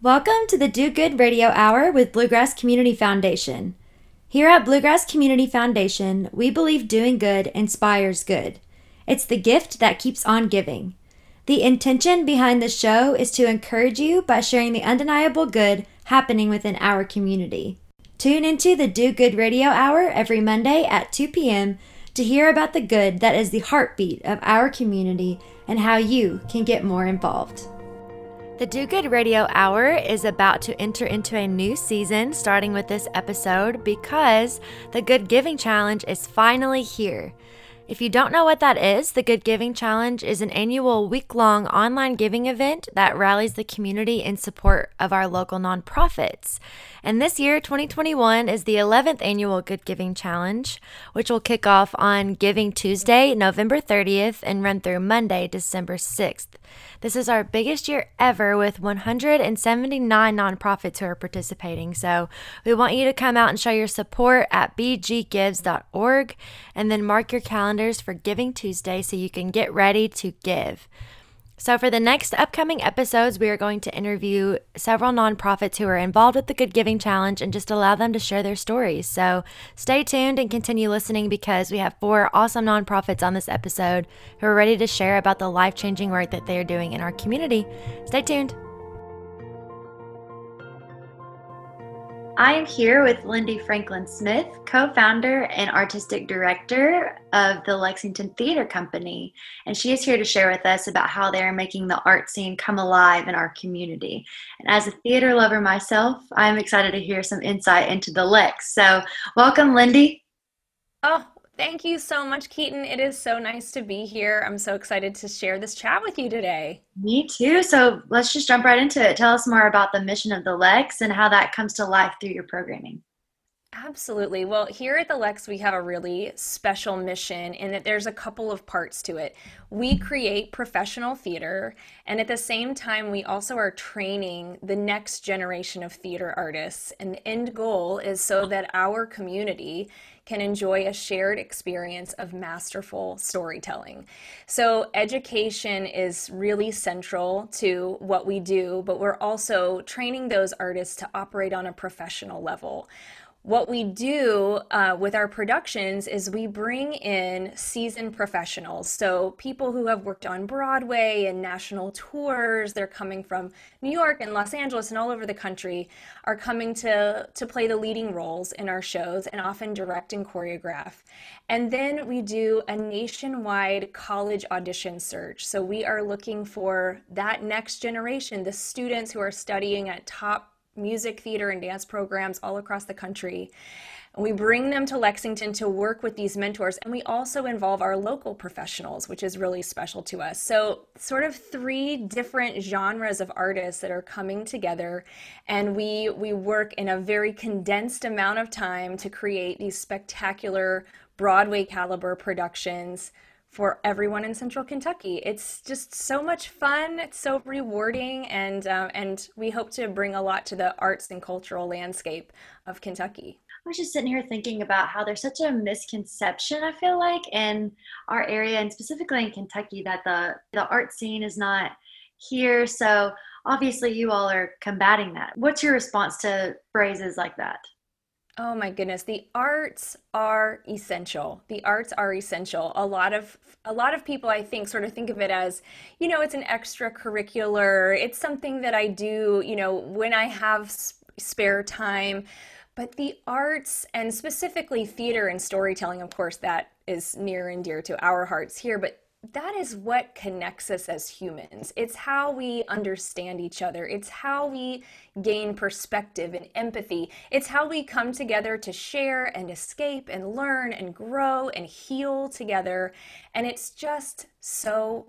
Welcome to the Do Good Radio Hour with Bluegrass Community Foundation. Here at Bluegrass Community Foundation, we believe doing good inspires good. It's the gift that keeps on giving. The intention behind the show is to encourage you by sharing the undeniable good happening within our community. Tune into the Do Good Radio Hour every Monday at 2 p.m. to hear about the good that is the heartbeat of our community and how you can get more involved. The Do Good Radio Hour is about to enter into a new season starting with this episode because the Good Giving Challenge is finally here. If you don't know what that is, the Good Giving Challenge is an annual week long online giving event that rallies the community in support of our local nonprofits. And this year, 2021, is the 11th annual Good Giving Challenge, which will kick off on Giving Tuesday, November 30th, and run through Monday, December 6th. This is our biggest year ever with 179 nonprofits who are participating. So we want you to come out and show your support at bggives.org and then mark your calendars for Giving Tuesday so you can get ready to give. So, for the next upcoming episodes, we are going to interview several nonprofits who are involved with the Good Giving Challenge and just allow them to share their stories. So, stay tuned and continue listening because we have four awesome nonprofits on this episode who are ready to share about the life changing work that they are doing in our community. Stay tuned. I am here with Lyndy Franklin Smith, co founder and artistic director of the Lexington Theater Company. And she is here to share with us about how they are making the art scene come alive in our community. And as a theater lover myself, I'm excited to hear some insight into the Lex. So, welcome, Lyndy. Oh, Thank you so much, Keaton. It is so nice to be here. I'm so excited to share this chat with you today. Me too. So let's just jump right into it. Tell us more about the mission of the Lex and how that comes to life through your programming. Absolutely. Well, here at the Lex, we have a really special mission in that there's a couple of parts to it. We create professional theater, and at the same time, we also are training the next generation of theater artists. And the end goal is so that our community can enjoy a shared experience of masterful storytelling. So, education is really central to what we do, but we're also training those artists to operate on a professional level what we do uh, with our productions is we bring in seasoned professionals. So, people who have worked on Broadway and national tours, they're coming from New York and Los Angeles and all over the country, are coming to, to play the leading roles in our shows and often direct and choreograph. And then we do a nationwide college audition search. So, we are looking for that next generation, the students who are studying at top music, theater, and dance programs all across the country. We bring them to Lexington to work with these mentors, and we also involve our local professionals, which is really special to us. So, sort of three different genres of artists that are coming together, and we we work in a very condensed amount of time to create these spectacular Broadway caliber productions for everyone in Central Kentucky. It's just so much fun. It's so rewarding, and um, and we hope to bring a lot to the arts and cultural landscape of Kentucky. I was just sitting here thinking about how there's such a misconception. I feel like in our area, and specifically in Kentucky, that the the art scene is not here. So obviously, you all are combating that. What's your response to phrases like that? Oh my goodness, the arts are essential. The arts are essential. A lot of a lot of people I think sort of think of it as, you know, it's an extracurricular. It's something that I do, you know, when I have spare time. But the arts and specifically theater and storytelling, of course, that is near and dear to our hearts here, but that is what connects us as humans. It's how we understand each other. It's how we gain perspective and empathy. It's how we come together to share and escape and learn and grow and heal together. And it's just so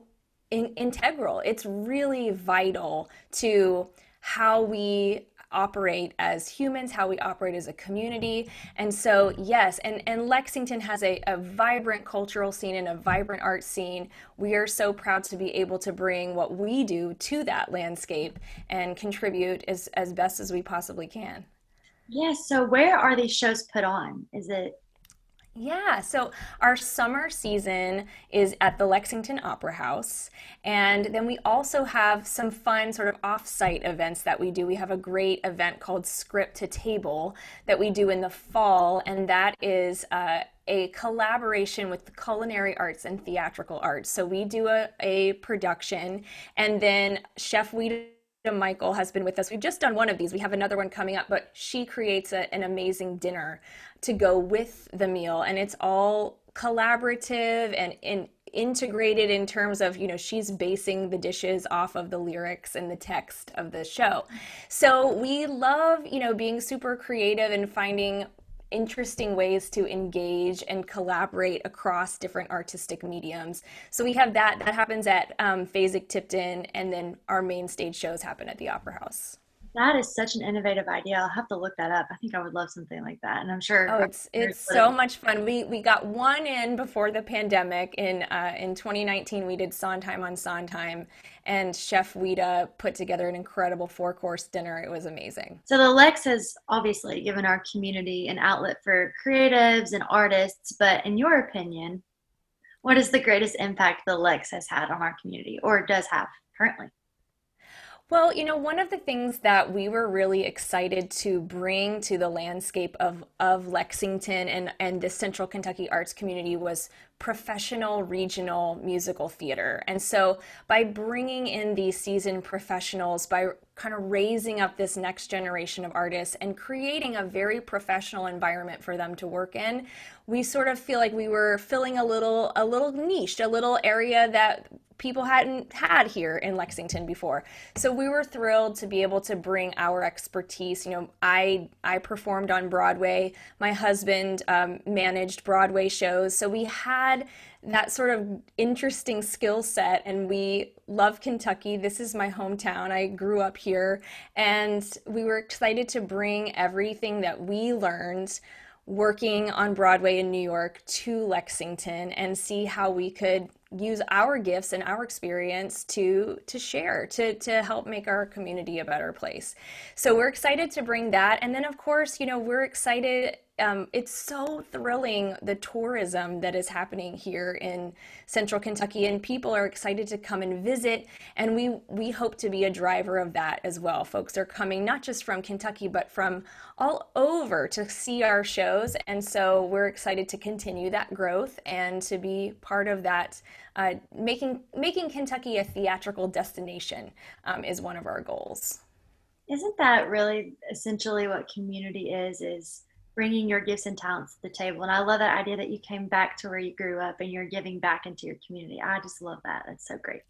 in- integral. It's really vital to how we operate as humans, how we operate as a community. And so, yes, and, and Lexington has a, a vibrant cultural scene and a vibrant art scene. We are so proud to be able to bring what we do to that landscape and contribute as, as best as we possibly can. Yes. Yeah, so, where are these shows put on? Is it Yeah, so our summer season is at the Lexington Opera House. And then we also have some fun sort of off-site events that we do. We have a great event called Script to Table that we do in the fall, and that is uh, a collaboration with the culinary arts and theatrical arts. So we do a, a production, and then Chef Ouita Michel has been with us. We've just done one of these. We have another one coming up, but she creates a, an amazing dinner to go with the meal, and it's all collaborative and in, integrated in terms of you know she's basing the dishes off of the lyrics and the text of the show so we love you know being super creative and finding interesting ways to engage and collaborate across different artistic mediums. So we have that. That happens at um, Fasig-Tipton, and then our main stage shows happen at the Opera House. That is such an innovative idea. I'll have to look that up. I think I would love something like that, and I'm sure. Oh, it's it's so much fun. We we got one in before the pandemic in uh, in 2019. We did Sondheim on Sondheim, and Chef Ouita put together an incredible four course dinner. It was amazing. So the Lex has obviously given our community an outlet for creatives and artists. But in your opinion, what is the greatest impact the Lex has had on our community, or does have currently? Well, you know, one of the things that we were really excited to bring to the landscape of, of Lexington and, and the Central Kentucky arts community was professional regional musical theater. And so by bringing in these seasoned professionals, by kind of raising up this next generation of artists and creating a very professional environment for them to work in, we sort of feel like we were filling a little a little niche, a little area that people hadn't had here in Lexington before. So we were thrilled to be able to bring our expertise. You know, I I performed on Broadway. My husband um, managed Broadway shows, so we had that sort of interesting skill set and we love Kentucky. This is my hometown. I grew up here and we were excited to bring everything that we learned working on Broadway in New York to Lexington and see how we could use our gifts and our experience to to share to to help make our community a better place. So we're excited to bring that. And then of course you know we're excited um, it's so thrilling the tourism that is happening here in central kentucky and people are excited to come and visit and we we hope to be a driver of that as well. Folks are coming not just from kentucky but from all over to see our shows and so we're excited to continue that growth and to be part of that uh, making making kentucky a theatrical destination um, is one of our goals. Isn't that really essentially what community is is bringing your gifts and talents to the table. And I love that idea that you came back to where you grew up and you're giving back into your community. I just love that. That's so great.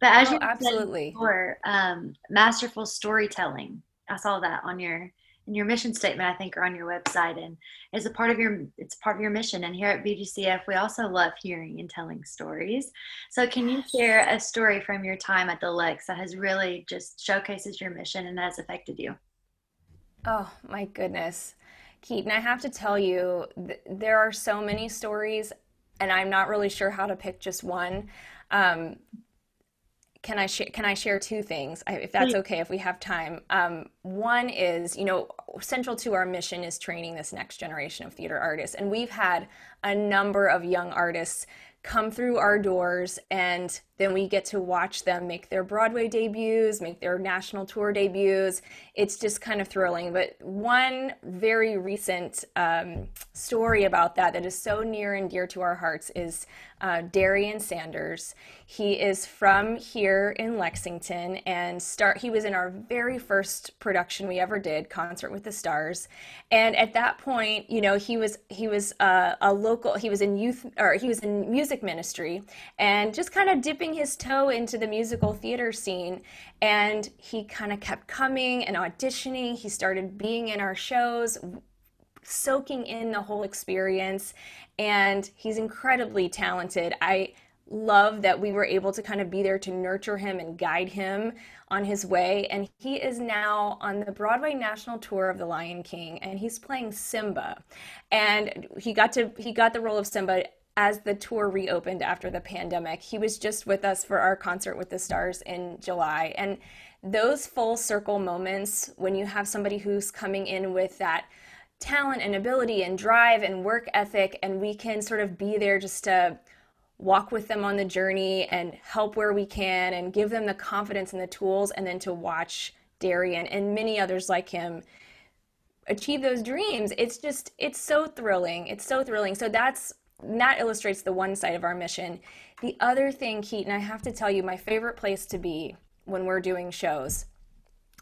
But as oh, you absolutely before, um, masterful storytelling. I saw that on your in your mission statement, I think, or on your website, and it's a part of your it's part of your mission. And here at BGCF, we also love hearing and telling stories. So, can you share a story from your time at the Lex that has really just showcases your mission and has affected you? Oh my goodness. Keaton, I have to tell you, th- there are so many stories, and I'm not really sure how to pick just one. Um, can I share? Can I share two things, if that's okay, if we have time? Um, one is, you know, central to our mission is training this next generation of theater artists, and we've had a number of young artists come through our doors and then we get to watch them make their Broadway debuts, make their national tour debuts. It's just kind of thrilling. But one very recent um, story about that that is so near and dear to our hearts is uh, Darian Sanders. He is from here in Lexington and start. He was in our very first production we ever did, Concert with the Stars. And at that point, you know, he was he was uh, a local. He was in youth or he was in music ministry and just kind of dipping dipping his toe into the musical theater scene and he kind of kept coming and auditioning. He started being in our shows, soaking in the whole experience, and he's incredibly talented. I love that we were able to kind of be there to nurture him and guide him on his way and he is now on the Broadway national tour of The Lion King and he's playing Simba and he got to he got the role of Simba as the tour reopened after the pandemic. He was just with us for our concert with the stars in July. And those full circle moments when you have somebody who's coming in with that talent and ability and drive and work ethic, and we can sort of be there just to walk with them on the journey and help where we can and give them the confidence and the tools, and then to watch Darian and many others like him achieve those dreams. It's just, it's so thrilling. It's so thrilling. So that's that illustrates the one side of our mission. The other thing, Keaton, I have to tell you, my favorite place to be when we're doing shows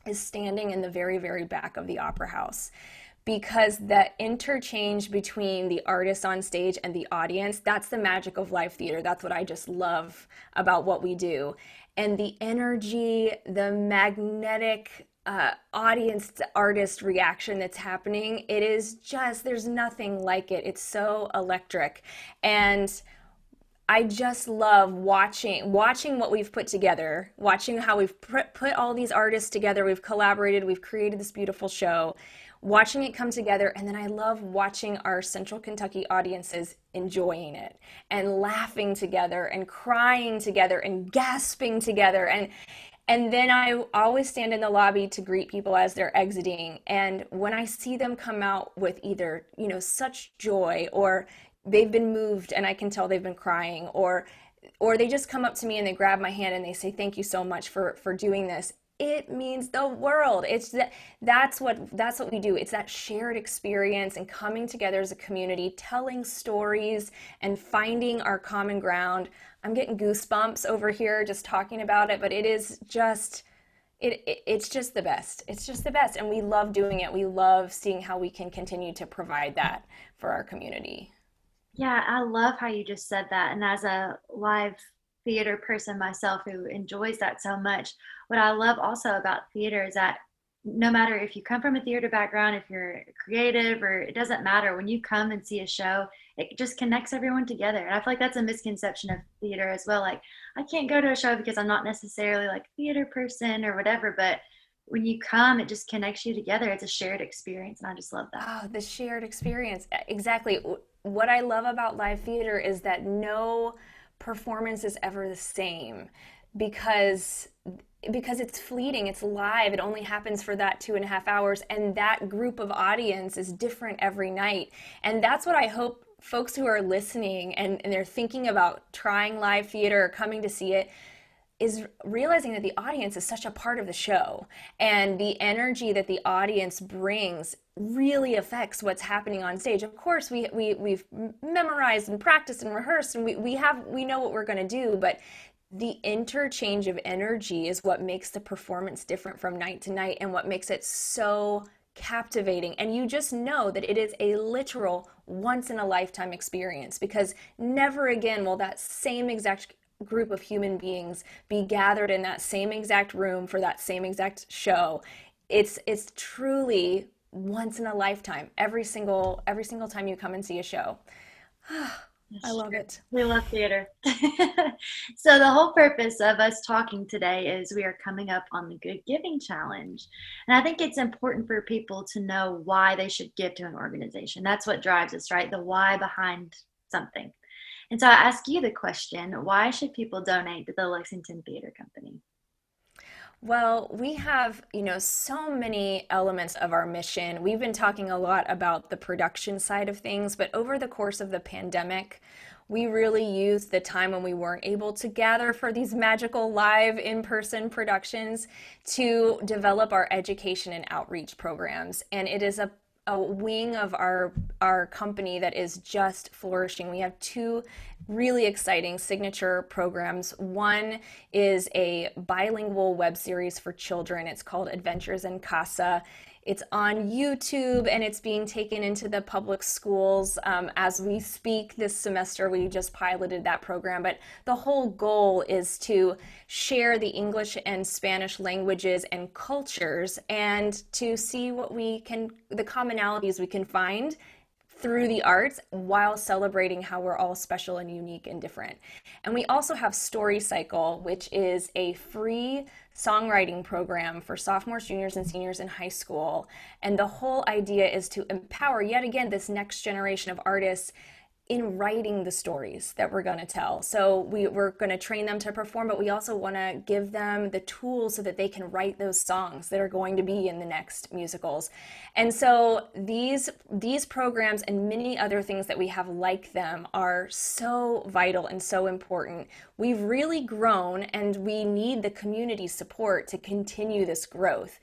is standing in the very, very back of the opera house because that interchange between the artist on stage and the audience that's the magic of live theater that's what i just love about what we do and the energy the magnetic uh, audience artist reaction that's happening it is just there's nothing like it. It's so electric. And I just love watching watching what we've put together, watching how we've put all these artists together, we've collaborated, we've created this beautiful show, watching it come together, and then I love watching our Central Kentucky audiences enjoying it and laughing together and crying together and gasping together. And and then I always stand in the lobby to greet people as they're exiting. And when I see them come out with either, you know, such joy or they've been moved and I can tell they've been crying or or they just come up to me and they grab my hand and they say thank you so much for for doing this it means the world. It's that that's what that's what we do. It's that shared experience and coming together as a community telling stories and finding our common ground. I'm getting goosebumps over here just talking about it but it is just it, it, it's just the best. It's just the best. And we love doing it. We love seeing how we can continue to provide that for our community. Yeah, I love how you just said that. And as a live theater person myself who enjoys that so much, what I love also about theater is that no matter if you come from a theater background, if you're creative, or it doesn't matter, when you come and see a show, it just connects everyone together. And I feel like that's a misconception of theater as well. Like, I can't go to a show because I'm not necessarily like a theater person or whatever, but when you come, it just connects you together. It's a shared experience, and I just love that. Oh, the shared experience. Exactly what I love about live theater is that no performance is ever the same because because it's fleeting it's live it only happens for that two and a half hours and that group of audience is different every night. And that's what i hope folks who are listening and, and they're thinking about trying live theater or coming to see it is realizing that the audience is such a part of the show and the energy that the audience brings really affects what's happening on stage. Of course, we, we, we've memorized and practiced and rehearsed and we, we have, we know what we're going to do, but the interchange of energy is what makes the performance different from night to night and what makes it so captivating. And you just know that it is a literal once in a lifetime experience because never again will that same exact group of human beings be gathered in that same exact room for that same exact show. It's it's truly once in a lifetime every single every single time you come and see a show I love it. We love theater. so, the whole purpose of us talking today is we are coming up on the Good Giving Challenge. And I think it's important for people to know why they should give to an organization. That's what drives us, right? The why behind something. And so, I ask you the question why should people donate to the Lexington Theater Company? Well, we have, you know, so many elements of our mission. We've been talking a lot about the production side of things, but over the course of the pandemic, we really used the time when we weren't able to gather for these magical live in person productions to develop our education and outreach programs. And it is a a wing of our our company that is just flourishing. We have two really exciting signature programs. One is a bilingual web series for children. It's called Adventures in Casa. It's on YouTube and it's being taken into the public schools um, as we speak this semester. We just piloted that program, but the whole goal is to share the English and Spanish languages and cultures and to see what we can, the commonalities we can find through the arts while celebrating how we're all special and unique and different. And we also have Story Cycle, which is a free songwriting program for sophomores, juniors, and seniors in high school. And the whole idea is to empower, yet again, this next generation of artists in writing the stories that we're going to tell. So we, we're going to train them to perform, but we also want to give them the tools so that they can write those songs that are going to be in the next musicals. And so these these programs and many other things that we have like them are so vital and so important. We've really grown and we need the community support to continue this growth.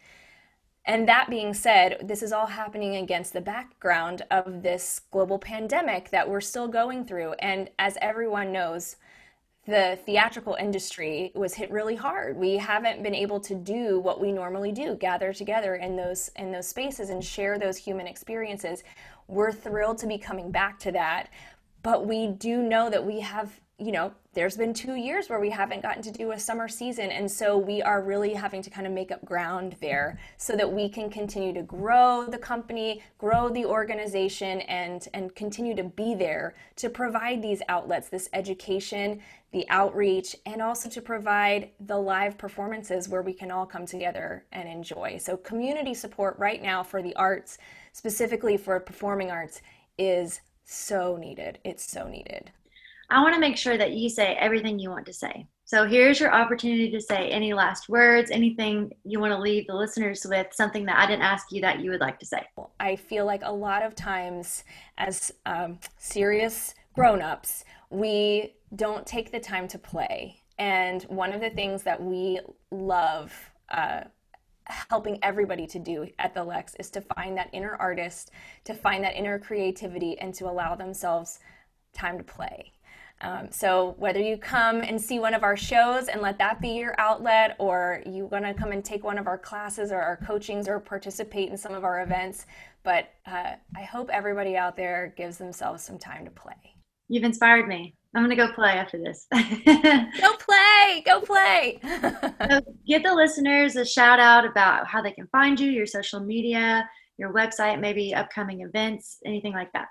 And that being said, this is all happening against the background of this global pandemic that we're still going through. And as everyone knows, the theatrical industry was hit really hard. We haven't been able to do what we normally do, gather together in those in those spaces and share those human experiences. We're thrilled to be coming back to that, but we do know that we have you know, there's been two years where we haven't gotten to do a summer season. And so we are really having to kind of make up ground there so that we can continue to grow the company, grow the organization, and, and continue to be there to provide these outlets, this education, the outreach, and also to provide the live performances where we can all come together and enjoy. So, community support right now for the arts, specifically for performing arts, is so needed. It's so needed. I want to make sure that you say everything you want to say. So here's your opportunity to say any last words, anything you want to leave the listeners with, something that I didn't ask you that you would like to say. I feel like a lot of times, as um, serious grown ups, we don't take the time to play. And one of the things that we love uh, helping everybody to do at the Lex is to find that inner artist, to find that inner creativity, and to allow themselves time to play. Um, so whether you come and see one of our shows and let that be your outlet, or you want to come and take one of our classes or our coachings or participate in some of our events, but uh, I hope everybody out there gives themselves some time to play. You've inspired me. I'm gonna go play after this. go play, go play. so give the listeners a shout out about how they can find you, your social media, your website, maybe upcoming events, anything like that.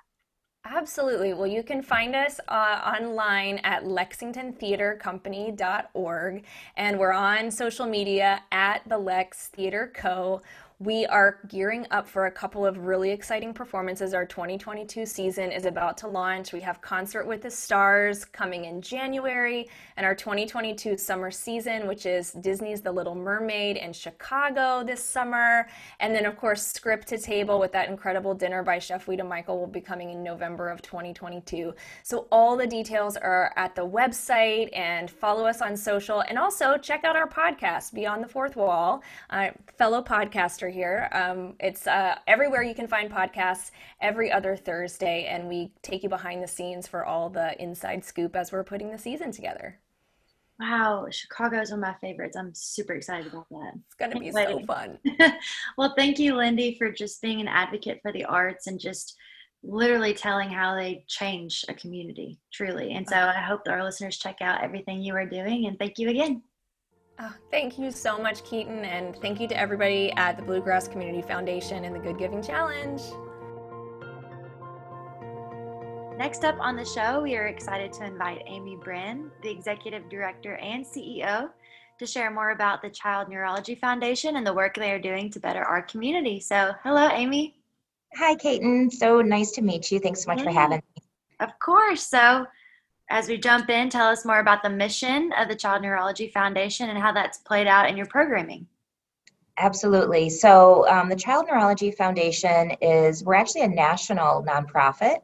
Absolutely. Well, you can find us uh, online at lexingtontheatercompany.org, and we're on social media at the Lex Theater Co. We are gearing up for a couple of really exciting performances. Our 2022 season is about to launch. We have Concert with the Stars coming in January, and our 2022 summer season, which is Disney's The Little Mermaid in Chicago this summer. And then, of course, Script to Table with that incredible dinner by Chef Ouita Michel will be coming in November of 2022. So, all the details are at the website, and follow us on social. And also, check out our podcast, Beyond the Fourth Wall, uh, fellow podcaster here. Um, it's uh, everywhere you can find podcasts every other Thursday, and we take you behind the scenes for all the inside scoop as we're putting the season together. Wow, Chicago is one of my favorites. I'm super excited about that. It's going to be so fun. well, thank you, Lyndy, for just being an advocate for the arts and just literally telling how they change a community, truly. And so I hope that our listeners check out everything you are doing. And thank you again. Oh, thank you so much, Keaton, and thank you to everybody at the Bluegrass Community Foundation and the Good Giving Challenge. Next up on the show, we are excited to invite Amy Brin, the Executive Director and CEO, to share more about the Child Neurology Foundation and the work they are doing to better our community. So, hello, Amy. Hi, Keaton. So nice to meet you. Thanks so much for having me. Of course. So, as we jump in, tell us more about the mission of the Child Neurology Foundation and how that's played out in your programming. Absolutely. So, um, the Child Neurology Foundation is, we're actually a national nonprofit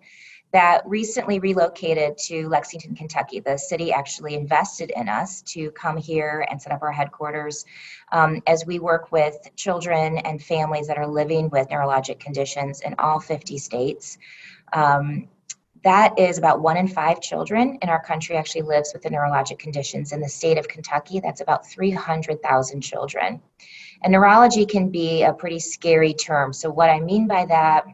that recently relocated to Lexington, Kentucky. The city actually invested in us to come here and set up our headquarters um, as we work with children and families that are living with neurologic conditions in all 50 states. Um, that is about one in five children in our country actually lives with the neurologic conditions. In the state of Kentucky, that's about 300,000 children. And neurology can be a pretty scary term. So, what I mean by that,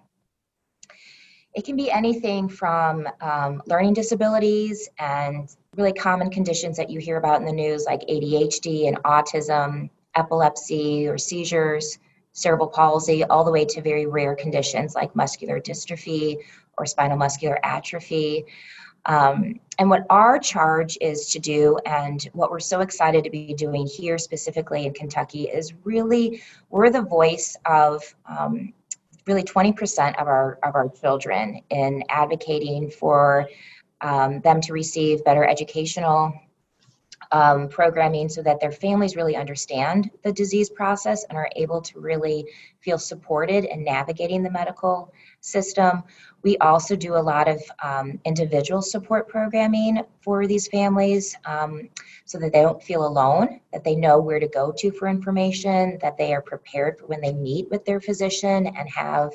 it can be anything from um, learning disabilities and really common conditions that you hear about in the news, like ADHD and autism, epilepsy or seizures, cerebral palsy, all the way to very rare conditions like muscular dystrophy or spinal muscular atrophy. Um, and what our charge is to do, and what we're so excited to be doing here specifically in Kentucky, is really we're the voice of um, really 20% of our of our children in advocating for um, them to receive better educational um, programming so that their families really understand the disease process and are able to really feel supported in navigating the medical system. We also do a lot of um, individual support programming for these families um, so that they don't feel alone, that they know where to go to for information, that they are prepared for when they meet with their physician and have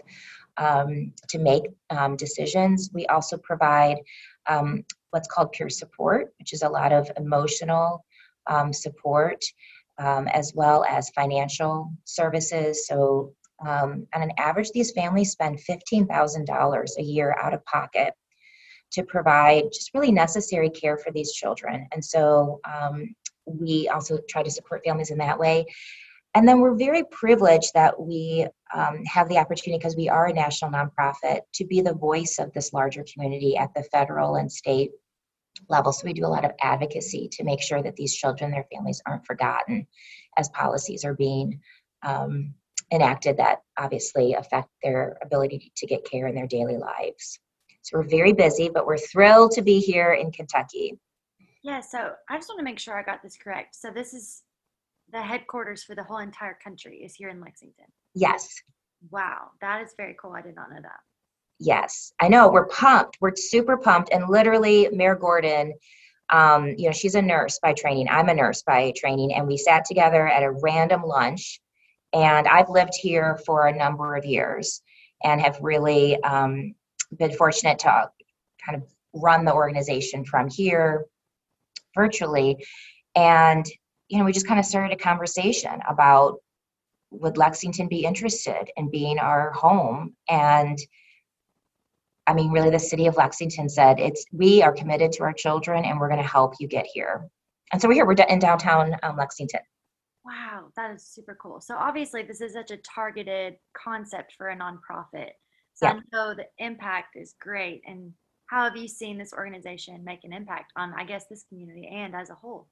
um, to make um, decisions. We also provide um, what's called peer support, which is a lot of emotional um, support um, as well as financial services. So, um, on an average, these families spend $15,000 a year out of pocket to provide just really necessary care for these children. And so, um, we also try to support families in that way. And then we're very privileged that we um, have the opportunity, because we are a national nonprofit, to be the voice of this larger community at the federal and state level. So we do a lot of advocacy to make sure that these children, their families aren't forgotten as policies are being um, enacted that obviously affect their ability to get care in their daily lives. So we're very busy, but we're thrilled to be here in Kentucky. Yeah, so I just want to make sure I got this correct. So this is the headquarters for the whole entire country is here in Lexington. Yes. Wow, that is very cool. I did not know that. Yes, I know. We're pumped. We're super pumped. And literally, Mayor Gorton, um, you know, she's a nurse by training. I'm a nurse by training. And we sat together at a random lunch. And I've lived here for a number of years and have really um, been fortunate to kind of run the organization from here virtually. And, you know, we just kind of started a conversation about would Lexington be interested in being our home? And I mean, really, the city of Lexington said it's we are committed to our children, and we're going to help you get here. And so we're here. We're in downtown um, Lexington. Wow, that is super cool. So obviously, this is such a targeted concept for a nonprofit. So yeah. I know the impact is great. And how have you seen this organization make an impact on, I guess, this community and as a whole?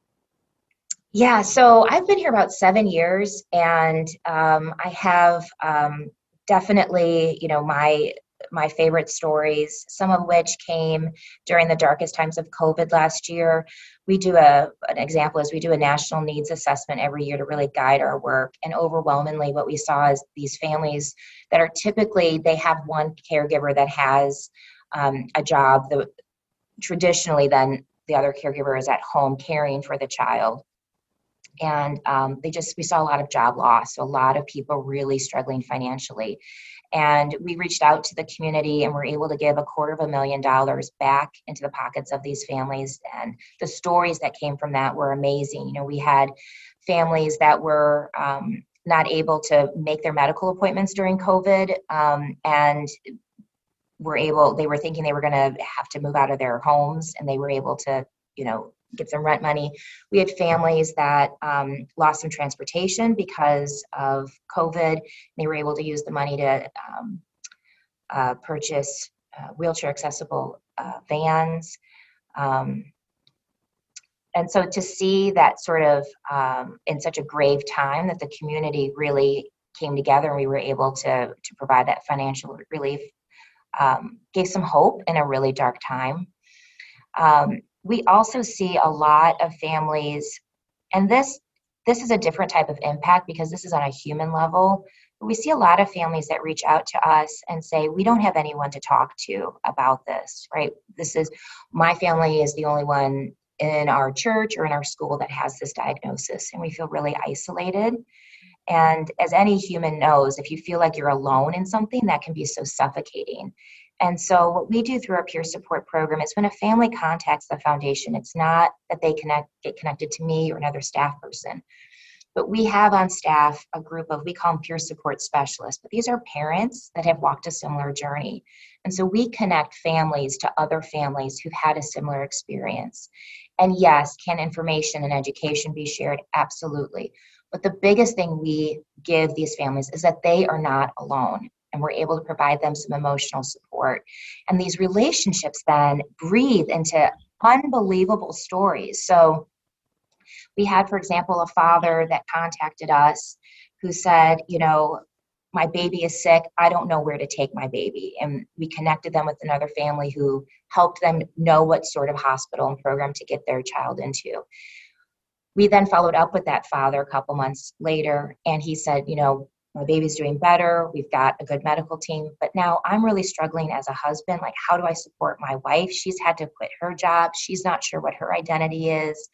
Yeah, so I've been here about seven years, and um, I have um, definitely, you know, my my favorite stories, some of which came during the darkest times of COVID last year. We do a an example is we do a national needs assessment every year to really guide our work. And overwhelmingly, what we saw is these families that are typically they have one caregiver that has um, a job. traditionally, then the other caregiver is at home caring for the child and um, they just we saw a lot of job loss so a lot of people really struggling financially. And we reached out to the community and were able to give a quarter of a million dollars back into the pockets of these families. And the stories that came from that were amazing. You know we had families that were um, not able to make their medical appointments during covid um, and were able they were thinking they were going to have to move out of their homes and they were able to you know get some rent money. We had families that um, lost some transportation because of COVID. They were able to use the money to um, uh, purchase uh, wheelchair accessible uh, vans. Um, and so to see that sort of um, in such a grave time that the community really came together and we were able to, to provide that financial relief um, gave some hope in a really dark time. Um, we also see a lot of families and this this is a different type of impact because this is on a human level but we see a lot of families that reach out to us and say we don't have anyone to talk to about this right? This is my family is the only one in our church or in our school that has this diagnosis and we feel really isolated. And as any human knows if you feel like you're alone in something that can be so suffocating and so, what we do through our peer support program is when a family contacts the foundation, it's not that they connect get connected to me or another staff person, but we have on staff a group of we call them peer support specialists. But these are parents that have walked a similar journey, and so we connect families to other families who've had a similar experience. And yes, can information and education be shared? Absolutely. But the biggest thing we give these families is that they are not alone and we're able to provide them some emotional support. And these relationships then breathe into unbelievable stories. So we had, for example, a father that contacted us who said, you know, my baby is sick. I don't know where to take my baby. And we connected them with another family who helped them know what sort of hospital and program to get their child into. We then followed up with that father a couple months later, and he said, You know, my baby's doing better. We've got a good medical team. But now I'm really struggling as a husband. Like, how do I support my wife? She's had to quit her job. She's not sure what her identity is.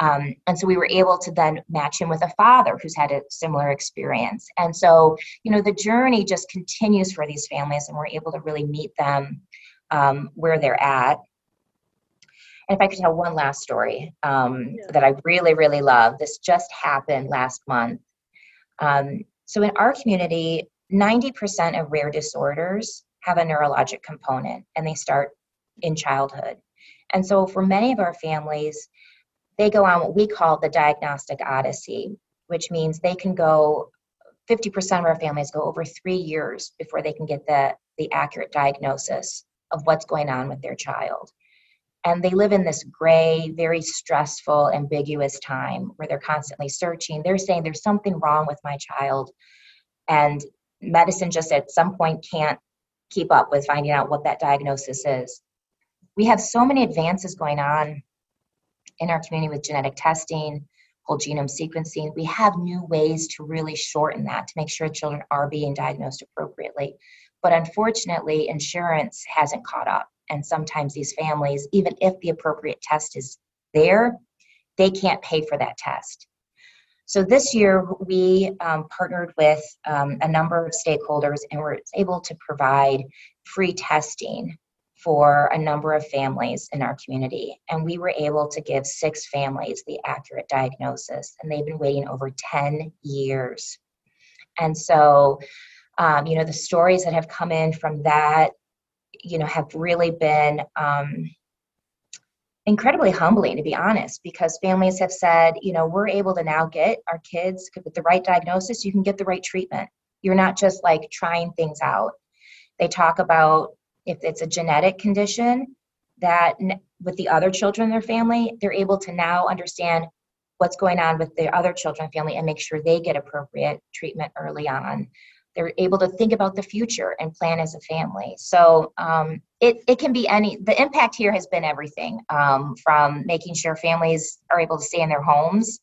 Um, and so we were able to then match him with a father who's had a similar experience. And so, you know, the journey just continues for these families, and we're able to really meet them um, where they're at. And if I could tell one last story um, yeah. that I really, really love, this just happened last month. Um, so in our community, 90% of rare disorders have a neurologic component and they start in childhood. And so for many of our families, they go on what we call the diagnostic odyssey, which means they can go 50% of our families go over three years before they can get the, the accurate diagnosis of what's going on with their child. And they live in this gray, very stressful, ambiguous time where they're constantly searching. They're saying there's something wrong with my child. And medicine just at some point can't keep up with finding out what that diagnosis is. We have so many advances going on in our community with genetic testing, whole genome sequencing. We have new ways to really shorten that to make sure children are being diagnosed appropriately. But unfortunately, insurance hasn't caught up. And sometimes these families, even if the appropriate test is there, they can't pay for that test. So this year, we um, partnered with um, a number of stakeholders and were able to provide free testing for a number of families in our community. And we were able to give six families the accurate diagnosis, and they've been waiting over 10 years. And so, um, you know, the stories that have come in from that you know have really been um, incredibly humbling to be honest because families have said you know we're able to now get our kids with the right diagnosis you can get the right treatment. You're not just like trying things out. They talk about if it's a genetic condition that with the other children in their family they're able to now understand what's going on with the other children family and make sure they get appropriate treatment early on they're able to think about the future and plan as a family. So um, it, it can be any the impact here has been everything um, from making sure families are able to stay in their homes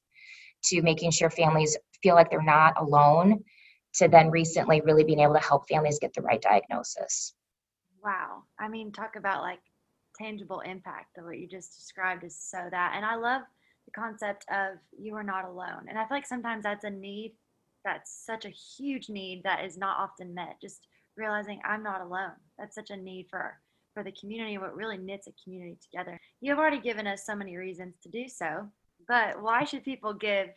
to making sure families feel like they're not alone to then recently really being able to help families get the right diagnosis. Wow. I mean talk about like tangible impact of what you just described is so that and i love the concept of you are not alone and i feel like sometimes that's a need that's such a huge need that is not often met. Just realizing I'm not alone. That's such a need for for the community, what really knits a community together. You've already given us so many reasons to do so, but why should people give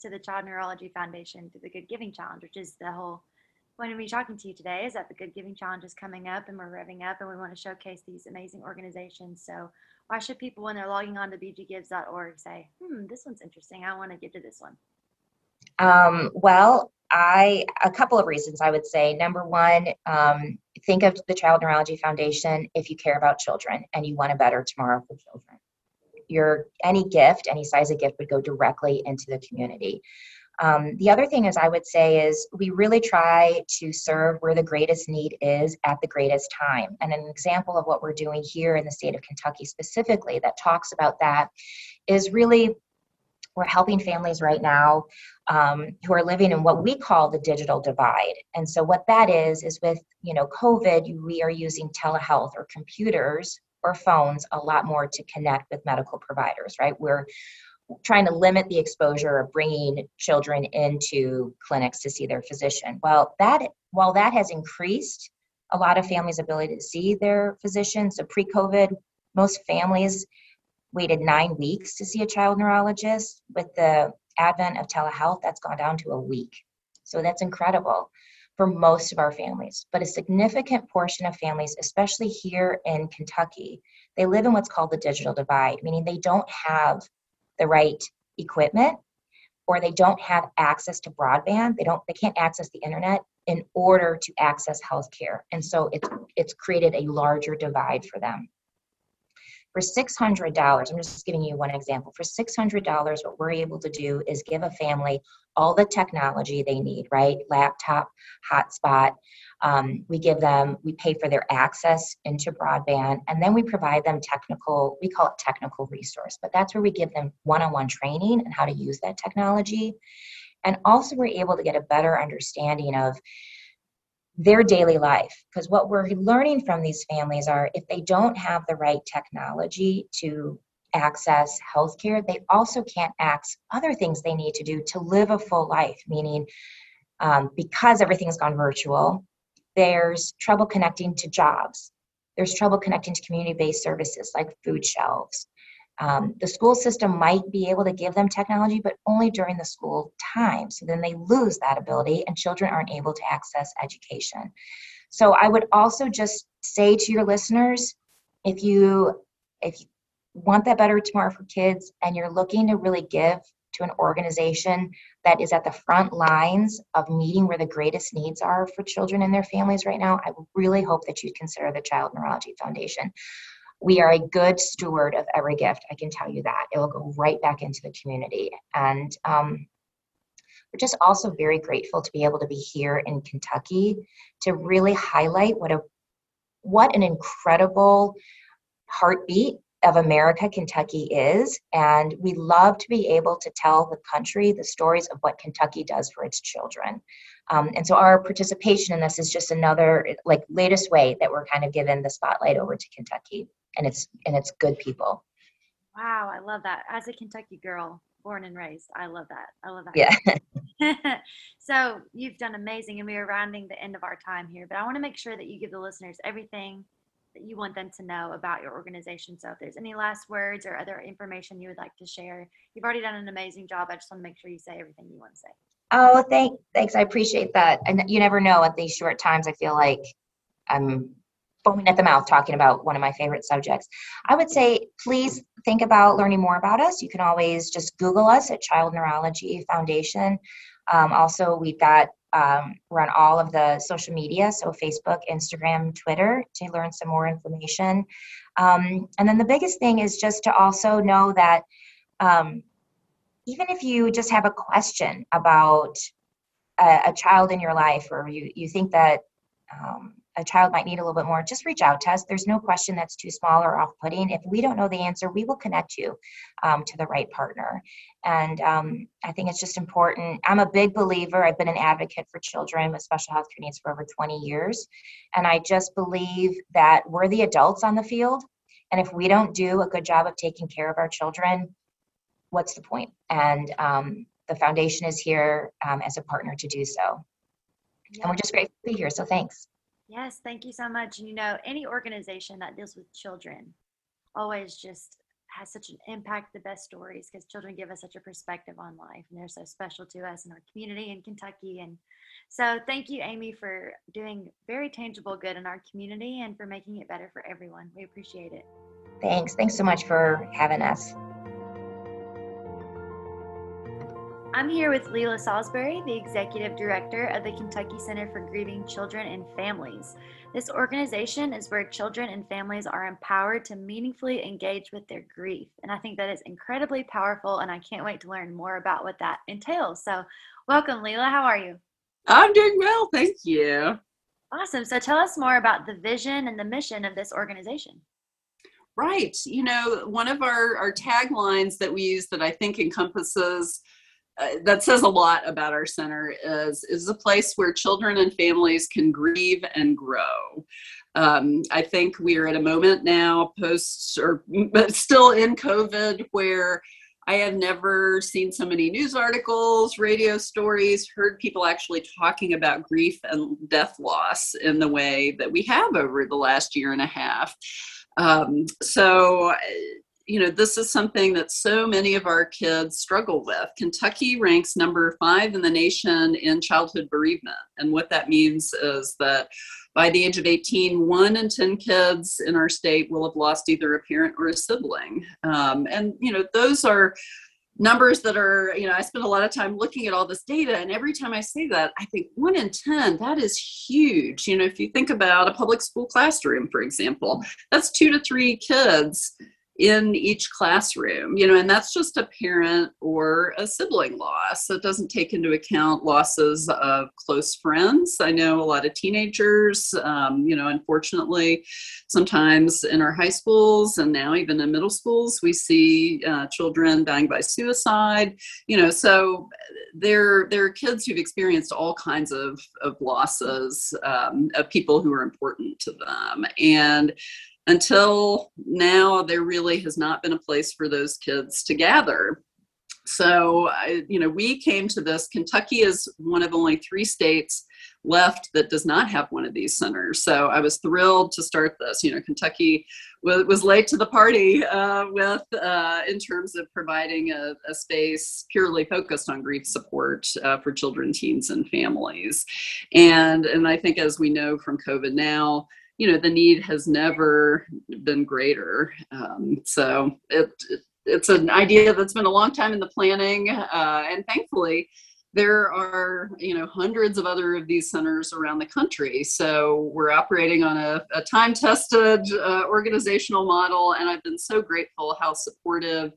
to the Child Neurology Foundation to the Good Giving Challenge, which is the whole point of me talking to you today is that the Good Giving Challenge is coming up and we're revving up and we want to showcase these amazing organizations. So why should people when they're logging on to bggives.org say, hmm, this one's interesting. I want to give to this one? Um, well, I a couple of reasons I would say. Number one, um, think of the Child Neurology Foundation if you care about children and you want a better tomorrow for children. Your any gift, any size of gift, would go directly into the community. Um, the other thing is, I would say, is we really try to serve where the greatest need is at the greatest time. And an example of what we're doing here in the state of Kentucky specifically that talks about that is really we're helping families right now um, who are living in what we call the digital divide. And so what that is is with you know COVID, we are using telehealth or computers or phones a lot more to connect with medical providers. Right, we're trying to limit the exposure of bringing children into clinics to see their physician. Well, that while that has increased a lot of families' ability to see their physician, so pre-COVID, most families waited nine weeks to see a child neurologist. With the advent of telehealth, that's gone down to a week. So that's incredible for most of our families. But a significant portion of families, especially here in Kentucky, they live in what's called the digital divide, meaning they don't have the right equipment or they don't have access to broadband they don't they can't access the internet in order to access healthcare and so it's it's created a larger divide for them For $600, I'm just giving you one example. For $600, what we're able to do is give a family all the technology they need, right? Laptop, hotspot. Um, we give them, we pay for their access into broadband, and then we provide them technical, we call it technical resource, but that's where we give them one on one training and how to use that technology. And also, we're able to get a better understanding of their daily life. Because what we're learning from these families are if they don't have the right technology to access healthcare they also can't access other things they need to do to live a full life. Meaning um, because everything's gone virtual there's trouble connecting to jobs. There's trouble connecting to community-based services like food shelves um, the school system might be able to give them technology, but only during the school time. So then they lose that ability, and children aren't able to access education. So I would also just say to your listeners, if you if you want that better tomorrow for kids, and you're looking to really give to an organization that is at the front lines of meeting where the greatest needs are for children and their families right now, I really hope that you'd consider the Child Neurology Foundation we are a good steward of every gift. I can tell you that. It will go right back into the community. And um, we're just also very grateful to be able to be here in Kentucky to really highlight what a what an incredible heartbeat of America Kentucky is. And we love to be able to tell the country the stories of what Kentucky does for its children. Um, and so our participation in this is just another like latest way that we're kind of given the spotlight over to Kentucky and it's and it's good people. Wow, I love that. As a Kentucky girl, born and raised, I love that. I love that. Yeah. so you've done amazing, and we are rounding the end of our time here. But I want to make sure that you give the listeners everything that you want them to know about your organization. So if there's any last words or other information you would like to share, you've already done an amazing job. I just want to make sure you say everything you want to say. Oh, thank, thanks. I appreciate that. And you never know at these short times. I feel like I'm foaming at the mouth talking about one of my favorite subjects. I would say please think about learning more about us. You can always just Google us at Child Neurology Foundation. Um, also, we've got um, we're on all of the social media, so Facebook, Instagram, Twitter, to learn some more information. Um, and then the biggest thing is just to also know that um, even if you just have a question about a, a, child in your life, or you you think that um, a child might need a little bit more, just reach out to us. There's no question that's too small or off putting. If we don't know the answer, we will connect you um, to the right partner. And um, I think it's just important. I'm a big believer, I've been an advocate for children with special health care needs for over 20 years. And I just believe that we're the adults on the field. And if we don't do a good job of taking care of our children, what's the point? And um, the foundation is here um, as a partner to do so. Yeah. And we're just grateful to be here. So thanks. Yes, thank you so much. And You know, any organization that deals with children always just has such an impact the best stories because children give us such a perspective on life and they're so special to us in our community in Kentucky. And so thank you, Amy, for doing very tangible good in our community and for making it better for everyone. We appreciate it. Thanks. Thanks so much for having us. I'm here with Leila Salisbury, the Executive Director of the Kentucky Center for Grieving Children and Families. This organization is where children and families are empowered to meaningfully engage with their grief. And I think that is incredibly powerful, and I can't wait to learn more about what that entails. So, welcome, Leila. How are you? I'm doing well, thank you. Awesome. So, tell us more about the vision and the mission of this organization. Right. You know, one of our, our taglines that we use that I think encompasses uh, that says a lot about our center is is a place where children and families can grieve and grow. Um, i think we are at a moment now post or but still in covid where i have never seen so many news articles radio stories heard people actually talking about grief and death loss in the way that we have over the last year and a half. Um, so you know, this is something that so many of our kids struggle with. Kentucky ranks number five in the nation in childhood bereavement. And what that means is that by the age of 18, one in 10 kids in our state will have lost either a parent or a sibling. Um, and, you know, those are numbers that are, you know, I spend a lot of time looking at all this data. And every time I say that, I think one in 10, that is huge. You know, if you think about a public school classroom, for example, that's two to three kids in each classroom you know and that's just a parent or a sibling loss. So it doesn't take into account losses of close friends. I know a lot of teenagers um, you know unfortunately sometimes in our high schools and now even in middle schools we see uh, children dying by suicide you know so there there are kids who've experienced all kinds of of losses um, of people who are important to them. And until now there really has not been a place for those kids to gather. So you know we came to this kentucky is one of only three states left that does not have one of these centers. So i was thrilled to start this. You know kentucky was, was late to the party uh, with uh, in terms of providing a, a, space purely focused on grief support uh, for children teens and families. And and i think as we know from covid now you know the need has never been greater. Um, so it, it, it's an idea that's been a long time in the planning uh, and thankfully there are you know hundreds of other of these centers around the country. So we're operating on a, a time tested uh, organizational model and i've been so grateful how supportive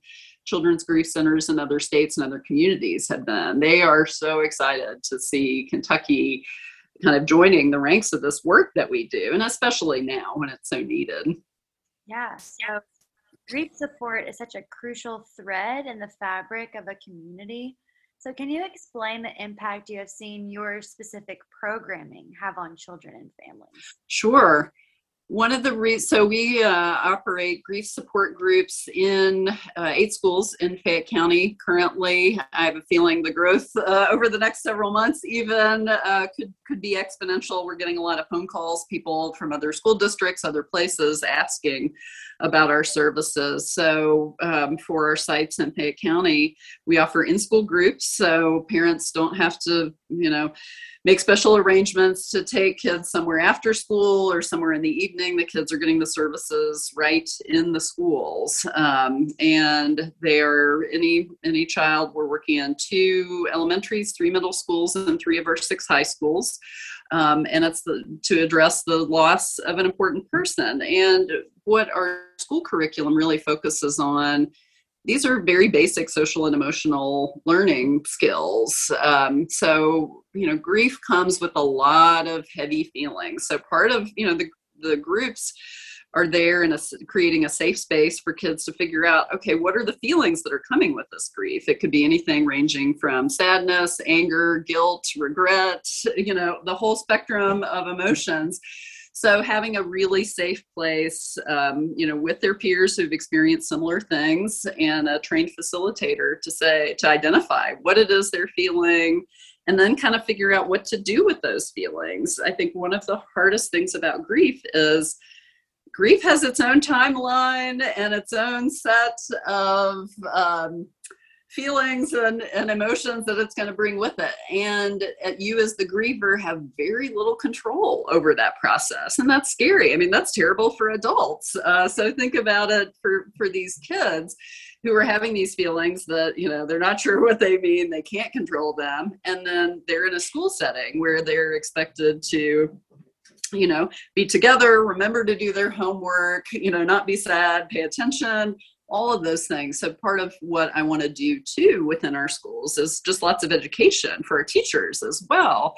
children's grief centers in other states and other communities have been. They are so excited to see kentucky kind of joining the ranks of this work that we do, and especially now when it's so needed. Yeah. So grief support is such a crucial thread in the fabric of a community. So, can you explain the impact you have seen your specific programming have on children and families? Sure one of the reasons, so we uh, operate grief support groups in uh, eight schools in Fayette County currently. I have a feeling the growth uh, over the next several months even uh, could could be exponential. We're getting a lot of phone calls, people from other school districts, other places asking about our services. So um, for our sites in Fayette County, we offer in-school groups, so parents don't have to, you know make special arrangements to take kids somewhere after school or somewhere in the evening. The kids are getting the services right in the schools, um, and they're any any child. We're working in two elementaries, three middle schools, and three of our six high schools. Um, and it's the, to address the loss of an important person. And what our school curriculum really focuses on these are very basic social and emotional learning skills. Um, so, you know, grief comes with a lot of heavy feelings. So, part of, you know, the, the groups are there and creating a safe space for kids to figure out okay what are the feelings that are coming with this grief it could be anything ranging from sadness anger guilt regret you know the whole spectrum of emotions so having a really safe place, um, you know, with their peers who've experienced similar things and a trained facilitator to say, to identify what it is they're feeling and then kind of figure out what to do with those feelings. I think one of the hardest things about grief is grief has its own timeline and its own set of um, feelings and, and emotions that it's going to bring with it. And uh, you, as the griever, have very little control over that process. And that's scary. I mean, that's terrible for adults. Uh, so think about it for, for these kids who are having these feelings that, you know, they're not sure what they mean, they can't control them. And then they're in a school setting where they're expected to you know be together remember to do their homework you know not be sad pay attention all of those things. So part of what I want to do too within our schools is just lots of education for our teachers as well.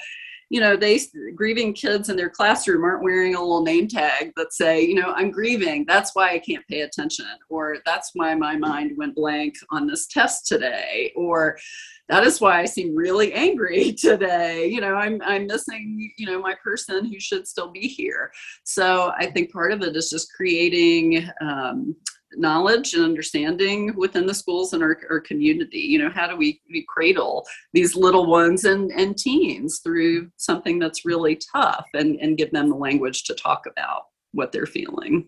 You know, they grieving kids in their classroom aren't wearing a little name tag that say, you know, I'm grieving. That's why I can't pay attention, or that's why my mind went blank on this test today, or that is why I seem really angry today. You know, I'm I'm missing, you know, my person who should still be here. So I think part of it is just creating um, knowledge and understanding within the schools and our, our community. You know how do we, we cradle these little ones and, and teens through something that's really tough and, and give them the language to talk about what they're feeling?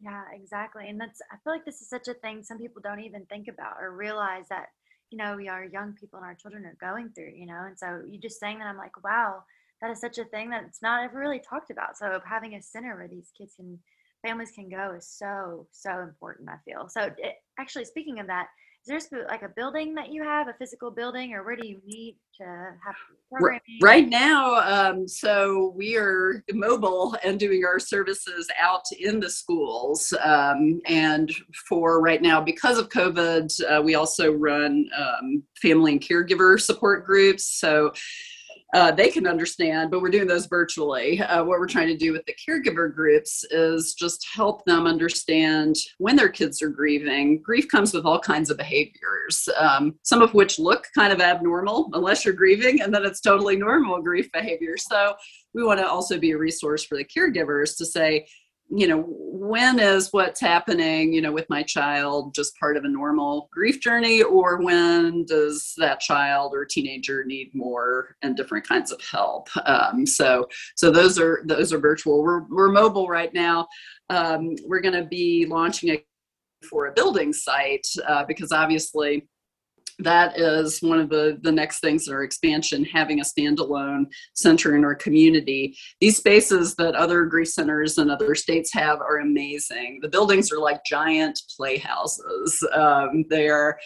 Yeah exactly. And that's i feel like this is such a thing some people don't even think about or realize that you know we are young people and our children are going through you know? And so you just saying that i'm like wow that is such a thing that's not ever really talked about. So having a center where these kids can families can go is so so important i feel so it, actually speaking of that is there like a building that you have, a physical building, or where do you meet to have programming? Right now, um, so we are mobile and doing our services out in the schools. Um, and for right now, because of COVID, uh, we also run um, family and caregiver support groups. So uh, they can understand, but we're doing those virtually. Uh, what we're trying to do with the caregiver groups is just help them understand when their kids are grieving. Grief comes with all kinds of behaviors, um, some of which look kind of abnormal unless you're grieving, and then it's totally normal grief behavior. So we want to also be a resource for the caregivers to say, you know when is what's happening you know with my child just part of a normal grief journey? Or when does that child or teenager need more and different kinds of help? Um, so so those are those are virtual. We're, we're mobile right now. Um, we're going to be launching a for a building site uh, because obviously that is one of the, the next things in our expansion, having a standalone center in our community. These spaces that other grief centers in other states have are amazing. The buildings are like giant playhouses. Um, they're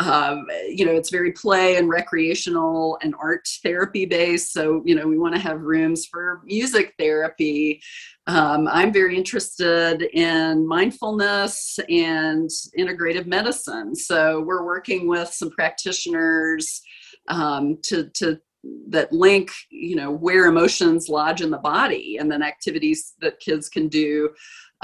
um, you know, it's very play and recreational and art therapy based. So, you know, we want to have rooms for music therapy. Um, I'm very interested in mindfulness and integrative medicine. So, we're working with some practitioners um, to, to that link you know where emotions lodge in the body and then activities that kids can do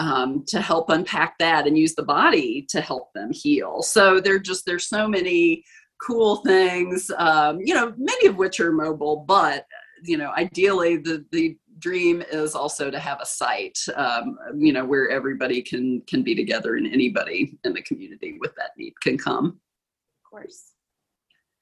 um, to help unpack that and use the body to help them heal. So they're just there's so many cool things, um, you know, many of which are mobile, but you know, ideally the the dream is also to have a site, um, you know, where everybody can can be together and anybody in the community with that need can come. Of course,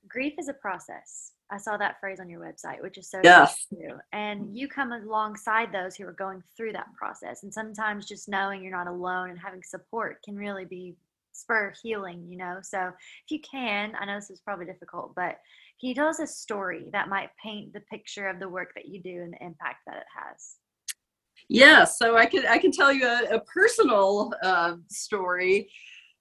grief is a process I saw that phrase on your website, which is so yes. true. And you come alongside those who are going through that process. And sometimes just knowing you're not alone and having support can really be spur healing, you know. So if you can, I know this is probably difficult, but can you tell us a story that might paint the picture of the work that you do and the impact that it has? Yeah, so I can I can tell you a, a personal uh, story.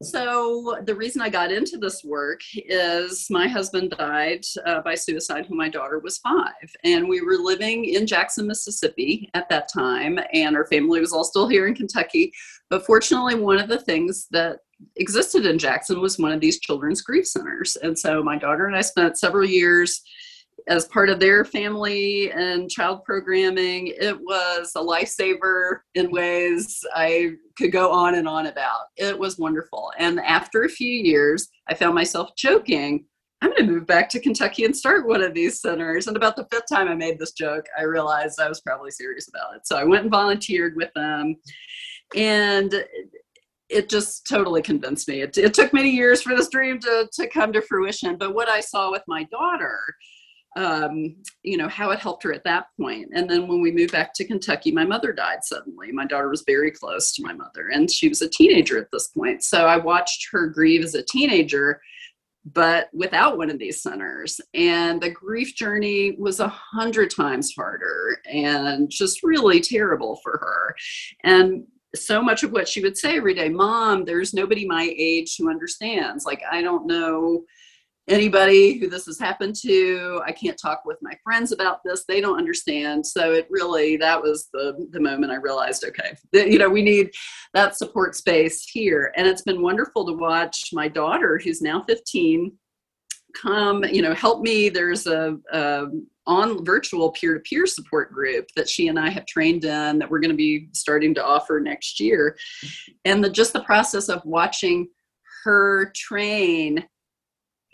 So, the reason I got into this work is my husband died uh, by suicide when my daughter was five. And we were living in Jackson, Mississippi at that time, and our family was all still here in Kentucky. But fortunately, one of the things that existed in Jackson was one of these children's grief centers. And so, my daughter and I spent several years as part of their family and child programming. It was a lifesaver in ways I could go on and on about. It was wonderful. And after a few years, I found myself joking. I'm going to move back to Kentucky and start one of these centers. And about the fifth time I made this joke, I realized I was probably serious about it. So I went and volunteered with them. And it just totally convinced me. It, it took many years for this dream to, to come to fruition. But what I saw with my daughter um, you know, how it helped her at that point. And then when we moved back to Kentucky, my mother died suddenly. My daughter was very close to my mother, and she was a teenager at this point. So I watched her grieve as a teenager, but without one of these centers. And the grief journey was a hundred times harder and just really terrible for her. And so much of what she would say every day, Mom, there's nobody my age who understands. Like, I don't know anybody who this has happened to. I can't talk with my friends about this. They don't understand. So it really that was the the moment i realized okay you know we need that support space here. And it's been wonderful to watch my daughter who's now 15 come you know help me. There's a, a on virtual peer-to-peer support group that she and i have trained in that we're going to be starting to offer next year. And the just the process of watching her train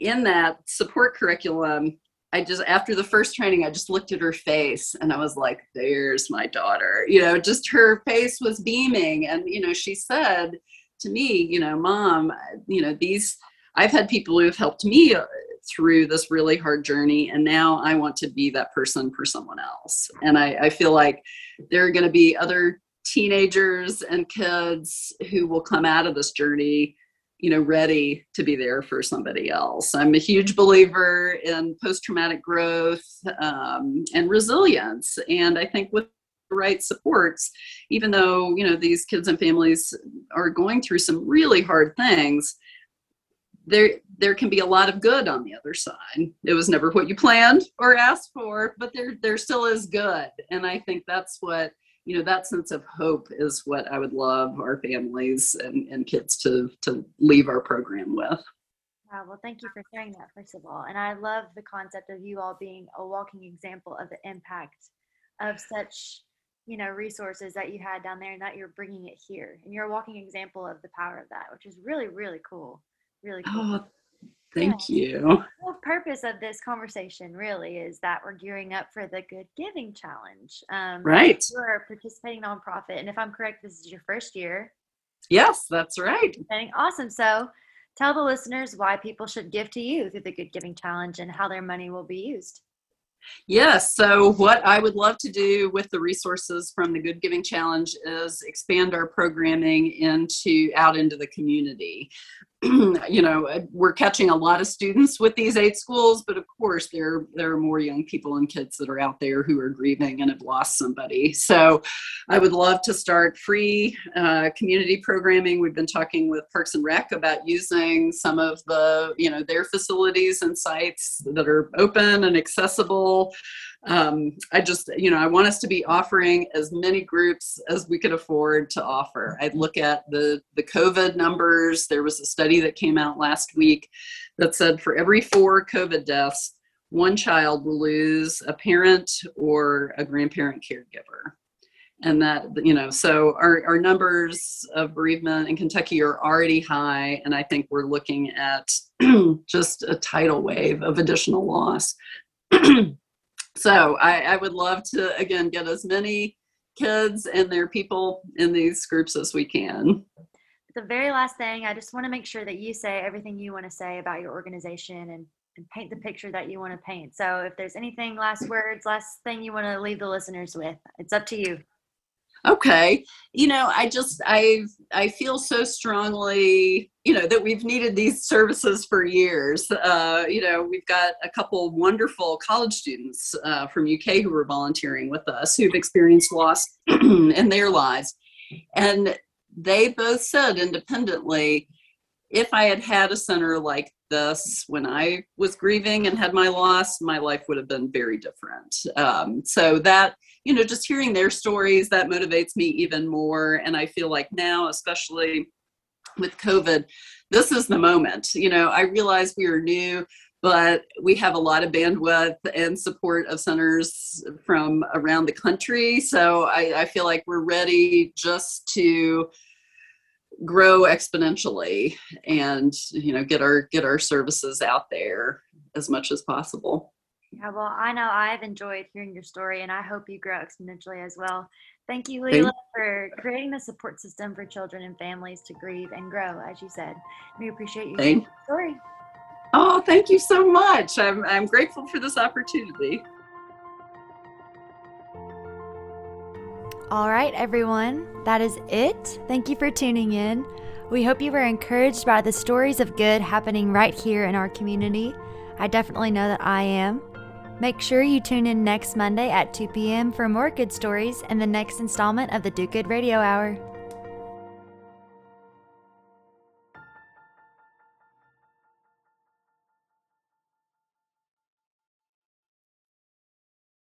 in that support curriculum, I just, after the first training, I just looked at her face and I was like, there's my daughter. You know, just her face was beaming. And, you know, she said to me, you know, mom, you know, these, I've had people who have helped me uh, through this really hard journey. And now I want to be that person for someone else. And I, I feel like there are going to be other teenagers and kids who will come out of this journey you know ready to be there for somebody else i'm a huge believer in post-traumatic growth um, and resilience and i think with the right supports even though you know these kids and families are going through some really hard things there there can be a lot of good on the other side. It was never what you planned or asked for, but there there still is good. And I think that's what you know that sense of hope is what I would love our families and, and kids to to leave our program with. Wow, well, thank you for sharing that, first of all. And I love the concept of you all being a walking example of the impact of such, you know, resources that you had down there and that you're bringing it here. And you're a walking example of the power of that, which is really, really cool. Really cool. Oh, thank you. The whole purpose of this conversation really is that we're gearing up for the Good Giving Challenge. Um, right. You're a participating nonprofit. And if I'm correct, this is your first year. Yes, that's right. Awesome. So, Tell the listeners why people should give to you through the Good Giving Challenge and how their money will be used. Yes. So, what I would love to do with the resources from the Good Giving Challenge is expand our programming into out into the community. you know, uh, we're catching a lot of students with these eight schools, but of course, there there are more young people and kids that are out there who are grieving and have lost somebody. So, I would love to start free uh, community programming. We've been talking with Parks and Rec about using some of the you know their facilities and sites that are open and accessible um, I just, you know, I want us to be offering as many groups as we could afford to offer. I'd look at the the COVID numbers. There was a study that came out last week that said for every four COVID deaths, one child will lose a parent or a grandparent caregiver. And that, you know, so our, our numbers of bereavement in Kentucky are already high. And I think we're looking at just a tidal wave of additional loss. so I, I would love to again get as many kids and their people in these groups as we can. The very last thing i just want to make sure that you say everything you want to say about your organization and, and paint the picture that you want to paint. So if there's anything last words last thing you want to leave the listeners with it's up to you okay. You know i just i i feel so strongly you know that we've needed these services for years. Uh, you know we've got a couple wonderful college students uh, from uk who are volunteering with us who've experienced loss in their lives. And they both said independently if i had had a center like this when i was grieving and had my loss my life would have been very different. Um, so that you know, just hearing their stories, that motivates me even more. And I feel like now, especially with COVID, this is the moment. You know, I realize we are new, but we have a lot of bandwidth and support of centers from around the country. So I, I feel like we're ready just to grow exponentially and you know get our get our services out there as much as possible yeah, well, I know I've enjoyed hearing your story and I hope you grow exponentially as well. Thank you, Leila, for creating the support system for children and families to grieve and grow, as you said. We appreciate you sharing your story. Oh, thank you so much. I'm, I'm grateful for this opportunity. All right, everyone, that is it. Thank you for tuning in. We hope you were encouraged by the stories of good happening right here in our community. I definitely know that I am. Make sure you tune in next Monday at 2 p.m. for more good stories and the next installment of the Do Good Radio Hour.